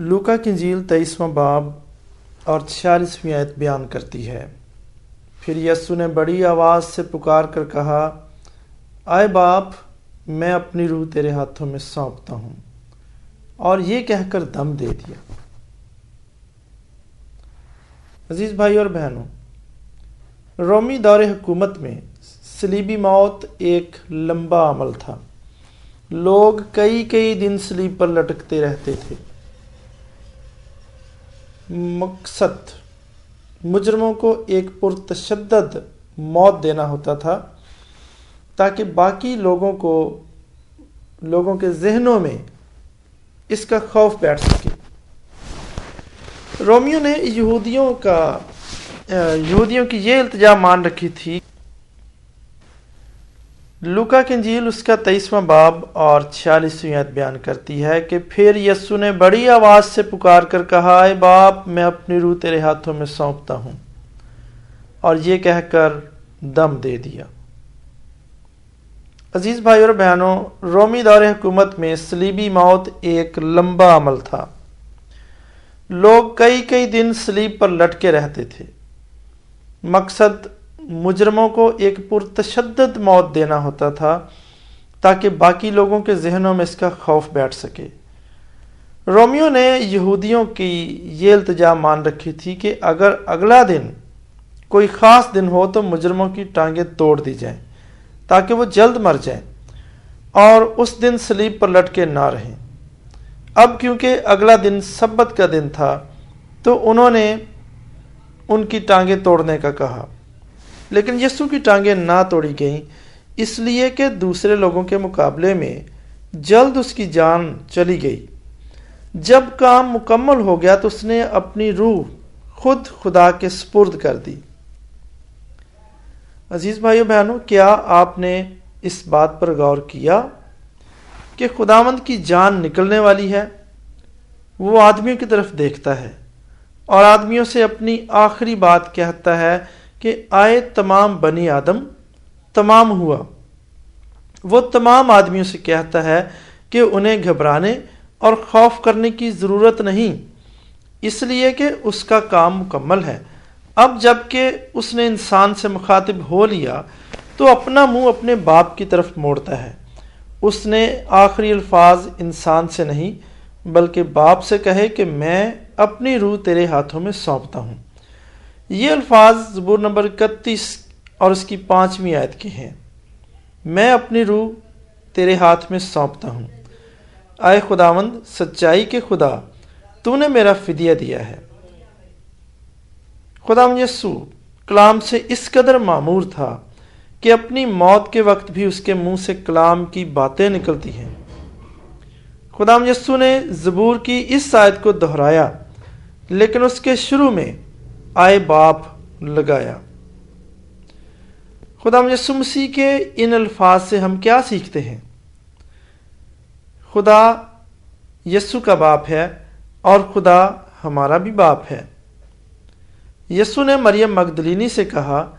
لوکا کی جھیل تیئیسواں باب اور چھیالیسویں آیت بیان کرتی ہے۔ پھر یسو نے بڑی آواز سے پکار کر کہا، آئے باپ، میں اپنی روح تیرے ہاتھوں میں سونپتا ہوں اور یہ کہہ کر دم دے دیا۔ عزیز بھائی اور بہنوں، رومی دور حکومت میں سلیبی موت ایک لمبا عمل تھا۔ لوگ کئی کئی دن سلیب پر لٹکتے رہتے تھے۔ مقصد مجرموں کو ایک پرتشدد موت دینا ہوتا تھا تاکہ باقی لوگوں کو لوگوں کے ذہنوں میں اس کا خوف بیٹھ سکے۔ رومیو نے یہودیوں کا، یہودیوں کی یہ التجا مان رکھی تھی لوکا کی انجیل اس کا تیئیسواں باب اور چھیالیسویں عید بیان کرتی ہے کہ پھر یسو نے بڑی آواز سے پکار کر کہا، اے باپ، میں اپنی روح تیرے ہاتھوں میں سونپتا ہوں اور یہ کہہ کر دم دے دیا۔ عزیز بھائی اور بہنوں، رومی دور حکومت میں سلیبی موت ایک لمبا عمل تھا۔ لوگ کئی کئی دن سلیب پر لٹکے رہتے تھے۔ مقصد مجرموں کو ایک پرتشدد موت دینا ہوتا تھا تاکہ باقی لوگوں کے ذہنوں میں اس کا خوف بیٹھ سکے۔ رومیو نے یہودیوں کی یہ التجا مان رکھی تھی کہ اگر اگلا دن کوئی خاص دن ہو تو مجرموں کی ٹانگیں توڑ دی جائیں تاکہ وہ جلد مر جائیں اور اس دن سلیب پر لٹکے نہ رہیں۔ اب کیونکہ اگلا دن سبت کا دن تھا تو انہوں نے ان کی ٹانگیں توڑنے کا کہا۔ لیکن یسو کی ٹانگیں نہ توڑی گئیں، اس لیے کہ دوسرے لوگوں کے مقابلے میں جلد اس کی جان چلی گئی۔ جب کام مکمل ہو گیا تو اس نے اپنی روح خود خدا کے سپرد کر دی۔ عزیز بھائیو بہنوں، کیا آپ نے اس بات پر غور کیا کہ خداوند کی جان نکلنے والی ہے؟ وہ آدمیوں کی طرف دیکھتا ہے اور آدمیوں سے اپنی آخری بات کہتا ہے کہ آئے تمام بنی آدم تمام ہوا۔ وہ تمام آدمیوں سے کہتا ہے کہ انہیں گھبرانے اور خوف کرنے کی ضرورت نہیں، اس لیے کہ اس کا کام مکمل ہے۔ اب جبکہ اس نے انسان سے مخاطب ہو لیا، تو اپنا منہ اپنے باپ کی طرف موڑتا ہے۔ اس نے آخری الفاظ انسان سے نہیں، بلکہ باپ سے کہے کہ میں اپنی روح تیرے ہاتھوں میں سونپتا ہوں۔ یہ الفاظ زبور نمبر اکتیس اور اس کی پانچویں آیت کے ہیں۔ میں اپنی روح تیرے ہاتھ میں سونپتا ہوں۔ آئے خداوند، سچائی کے خدا، تو نے میرا فدیہ دیا ہے۔ خدا یسو کلام سے اس قدر معمور تھا کہ اپنی موت کے وقت بھی اس کے منہ سے کلام کی باتیں نکلتی ہیں۔ خدا یسو نے زبور کی اس آیت کو دہرایا، لیکن اس کے شروع میں آئے باپ لگایا۔ خدا یسو مسیح کے ان الفاظ سے ہم کیا سیکھتے ہیں؟ خدا یسو کا باپ ہے اور خدا ہمارا بھی باپ ہے۔ یسو نے مریم مگدلینی سے کہا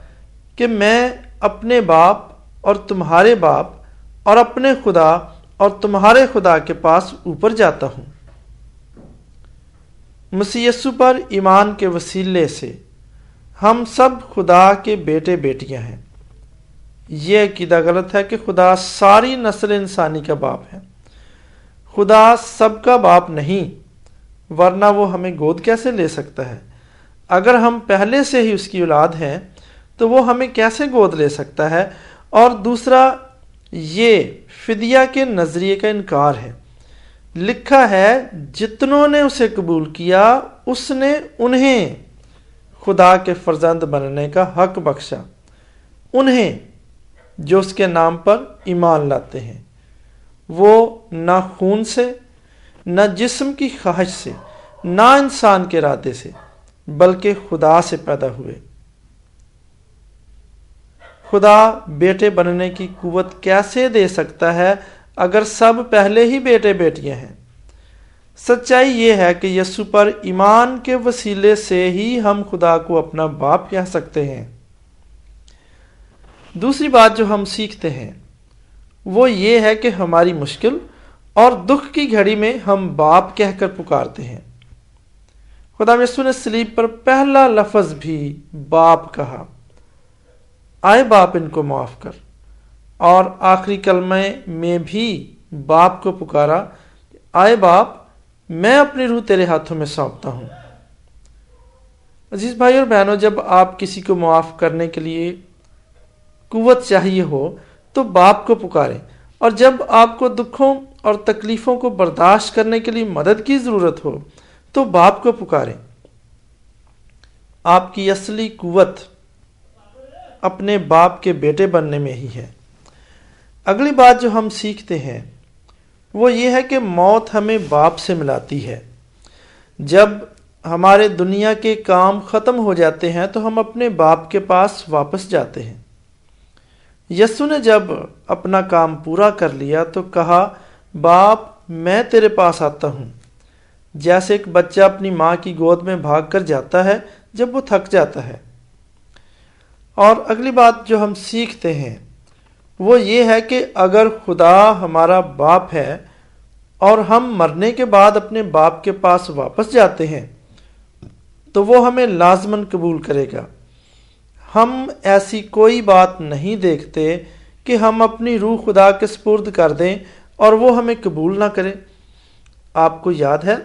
کہ میں اپنے باپ اور تمہارے باپ اور اپنے خدا اور تمہارے خدا کے پاس اوپر جاتا ہوں۔ مسیسو پر ایمان کے وسیلے سے ہم سب خدا کے بیٹے بیٹیاں ہیں۔ یہ عقیدہ غلط ہے کہ خدا ساری نسل انسانی کا باپ ہے۔ خدا سب کا باپ نہیں، ورنہ وہ ہمیں گود کیسے لے سکتا ہے؟ اگر ہم پہلے سے ہی اس کی اولاد ہیں، تو وہ ہمیں کیسے گود لے سکتا ہے؟ اور دوسرا، یہ فدیہ کے نظریے کا انکار ہے۔ لکھا ہے، جتنوں نے اسے قبول کیا، اس نے انہیں خدا کے فرزند بننے کا حق بخشا۔ انہیں جو اس کے نام پر ایمان لاتے ہیں۔ وہ نہ خون سے، نہ جسم کی خواہش سے، نہ انسان کے ارادے سے، بلکہ خدا سے پیدا ہوئے۔ خدا بیٹے بننے کی قوت کیسے دے سکتا ہے؟ اگر سب پہلے ہی بیٹے بیٹیاں ہیں۔ سچائی یہ ہے کہ یسو پر ایمان کے وسیلے سے ہی ہم خدا کو اپنا باپ کہہ سکتے ہیں۔ دوسری بات جو ہم سیکھتے ہیں، وہ یہ ہے کہ ہماری مشکل اور دکھ کی گھڑی میں ہم باپ کہہ کر پکارتے ہیں۔ خدا یسو نے سلیب پر پہلا لفظ بھی باپ کہا۔ آئے باپ ان کو معاف کر۔ اور آخری کلمہ میں بھی باپ کو پکارا، آئے باپ، میں اپنی روح تیرے ہاتھوں میں سونپتا ہوں۔ عزیز بھائی اور بہنوں، جب آپ کسی کو معاف کرنے کے لیے قوت چاہیے ہو، تو باپ کو پکاریں۔ اور جب آپ کو دکھوں اور تکلیفوں کو برداشت کرنے کے لیے مدد کی ضرورت ہو، تو باپ کو پکاریں۔ آپ کی اصلی قوت اپنے باپ کے بیٹے بننے میں ہی ہے۔ اگلی بات جو ہم سیکھتے ہیں، وہ یہ ہے کہ موت ہمیں باپ سے ملاتی ہے۔ جب ہمارے دنیا کے کام ختم ہو جاتے ہیں، تو ہم اپنے باپ کے پاس واپس جاتے ہیں۔ یسو نے جب اپنا کام پورا کر لیا، تو کہا، باپ، میں تیرے پاس آتا ہوں۔ جیسے ایک بچہ اپنی ماں کی گود میں بھاگ کر جاتا ہے، جب وہ تھک جاتا ہے۔ اور اگلی بات جو ہم سیکھتے ہیں وہ یہ ہے کہ اگر خدا ہمارا باپ ہے اور ہم مرنے کے بعد اپنے باپ کے پاس واپس جاتے ہیں، تو وہ ہمیں لازمن قبول کرے گا۔ ہم ایسی کوئی بات نہیں دیکھتے کہ ہم اپنی روح خدا کے سپرد کر دیں اور وہ ہمیں قبول نہ کرے۔ آپ کو یاد ہے،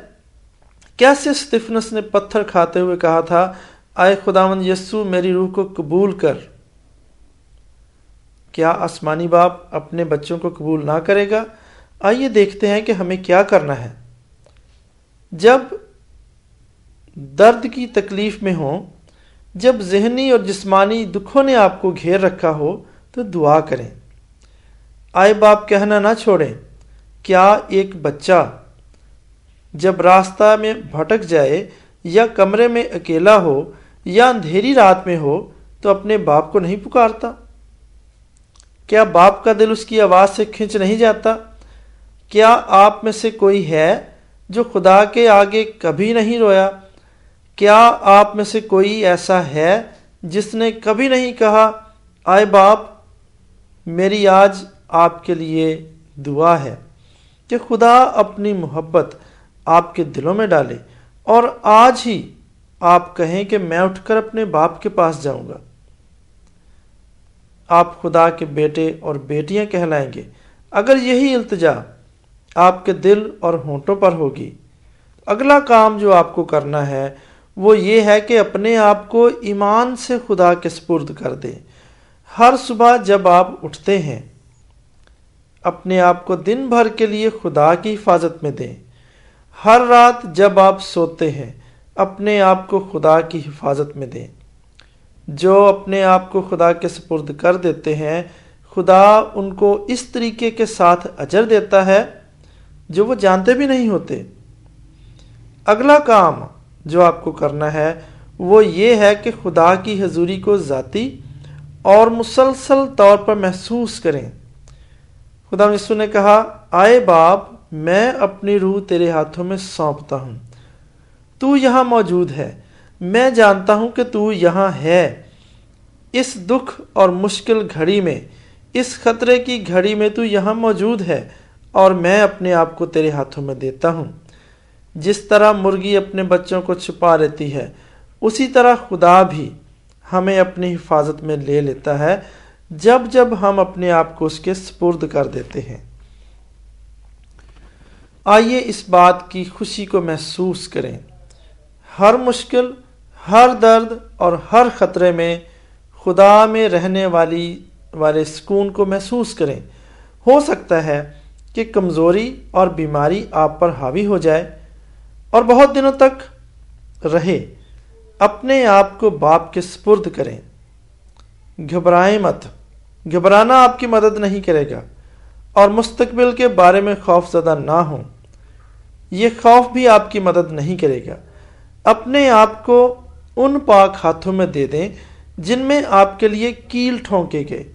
کیسے اسٹفنس نے پتھر کھاتے ہوئے کہا تھا، آئے خداون یسو میری روح کو قبول کر۔ کیا آسمانی باپ اپنے بچوں کو قبول نہ کرے گا؟ آئیے دیکھتے ہیں کہ ہمیں کیا کرنا ہے۔ جب درد کی تکلیف میں ہوں، جب ذہنی اور جسمانی دکھوں نے آپ کو گھیر رکھا ہو، تو دعا کریں۔ آئے باپ، کہنا نہ چھوڑیں۔ کیا ایک بچہ جب راستہ میں بھٹک جائے یا کمرے میں اکیلا ہو یا اندھیری رات میں ہو، تو اپنے باپ کو نہیں پکارتا؟ کیا باپ کا دل اس کی آواز سے کھنچ نہیں جاتا؟ کیا آپ میں سے کوئی ہے جو خدا کے آگے کبھی نہیں رویا؟ کیا آپ میں سے کوئی ایسا ہے جس نے کبھی نہیں کہا، آئے باپ، میری آج آپ کے لیے دعا ہے کہ خدا اپنی محبت آپ کے دلوں میں ڈالے اور آج ہی آپ کہیں کہ میں اٹھ کر اپنے باپ کے پاس جاؤں گا۔ آپ خدا کے بیٹے اور بیٹیاں کہلائیں گے۔ اگر یہی التجا آپ کے دل اور ہونٹوں پر ہوگی، اگلا کام جو آپ کو کرنا ہے وہ یہ ہے کہ اپنے آپ کو ایمان سے خدا کے سپرد کر دیں۔ ہر صبح جب آپ اٹھتے ہیں، اپنے آپ کو دن بھر کے لیے خدا کی حفاظت میں دیں۔ ہر رات جب آپ سوتے ہیں، اپنے آپ کو خدا کی حفاظت میں دیں۔ جو اپنے آپ کو خدا کے سپرد کر دیتے ہیں، خدا ان کو اس طریقے کے ساتھ اجر دیتا ہے جو وہ جانتے بھی نہیں ہوتے۔ اگلا کام جو آپ کو کرنا ہے، وہ یہ ہے کہ خدا کی حضوری کو ذاتی اور مسلسل طور پر محسوس کریں۔ خدا مسو نے کہا، آئے باپ، میں اپنی روح تیرے ہاتھوں میں سونپتا ہوں۔ تو یہاں موجود ہے۔ میں جانتا ہوں کہ تو یہاں ہے۔ اس دکھ اور مشکل گھڑی میں، اس خطرے کی گھڑی میں تو یہاں موجود ہے اور میں اپنے آپ کو تیرے ہاتھوں میں دیتا ہوں۔ جس طرح مرغی اپنے بچوں کو چھپا لیتی ہے، اسی طرح خدا بھی ہمیں اپنی حفاظت میں لے لیتا ہے جب جب ہم اپنے آپ کو اس کے سپرد کر دیتے ہیں۔ آئیے اس بات کی خوشی کو محسوس کریں۔ ہر مشکل، ہر درد اور ہر خطرے میں خدا میں رہنے والی والے سکون کو محسوس کریں۔ ہو سکتا ہے کہ کمزوری اور بیماری آپ پر حاوی ہو جائے اور بہت دنوں تک رہے۔ اپنے آپ کو باپ کے سپرد کریں۔ گھبرائیں مت۔ گھبرانا آپ کی مدد نہیں کرے گا اور مستقبل کے بارے میں خوف زدہ نہ ہوں۔ یہ خوف بھی آپ کی مدد نہیں کرے گا۔ اپنے آپ کو ان پاک ہاتھوں میں دے دیں جن میں آپ کے لیے کیل ٹھونکے گئے۔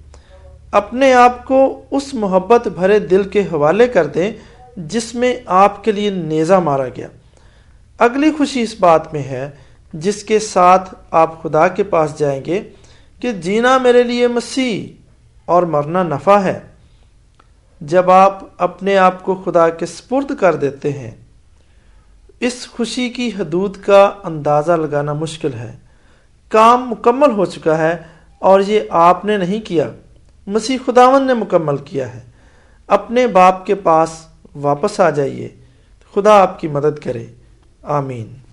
اپنے آپ کو اس محبت بھرے دل کے حوالے کر دیں جس میں آپ کے لیے نیزہ مارا گیا۔ اگلی خوشی اس بات میں ہے جس کے ساتھ آپ خدا کے پاس جائیں گے کہ جینا میرے لیے مسیح اور مرنا نفع ہے۔ جب آپ اپنے آپ کو خدا کے سپرد کر دیتے ہیں، اس خوشی کی حدود کا اندازہ لگانا مشکل ہے۔ کام مکمل ہو چکا ہے اور یہ آپ نے نہیں کیا۔ مسیح خداون نے مکمل کیا ہے۔ اپنے باپ کے پاس واپس آ جائیے۔ خدا آپ کی مدد کرے۔ آمین۔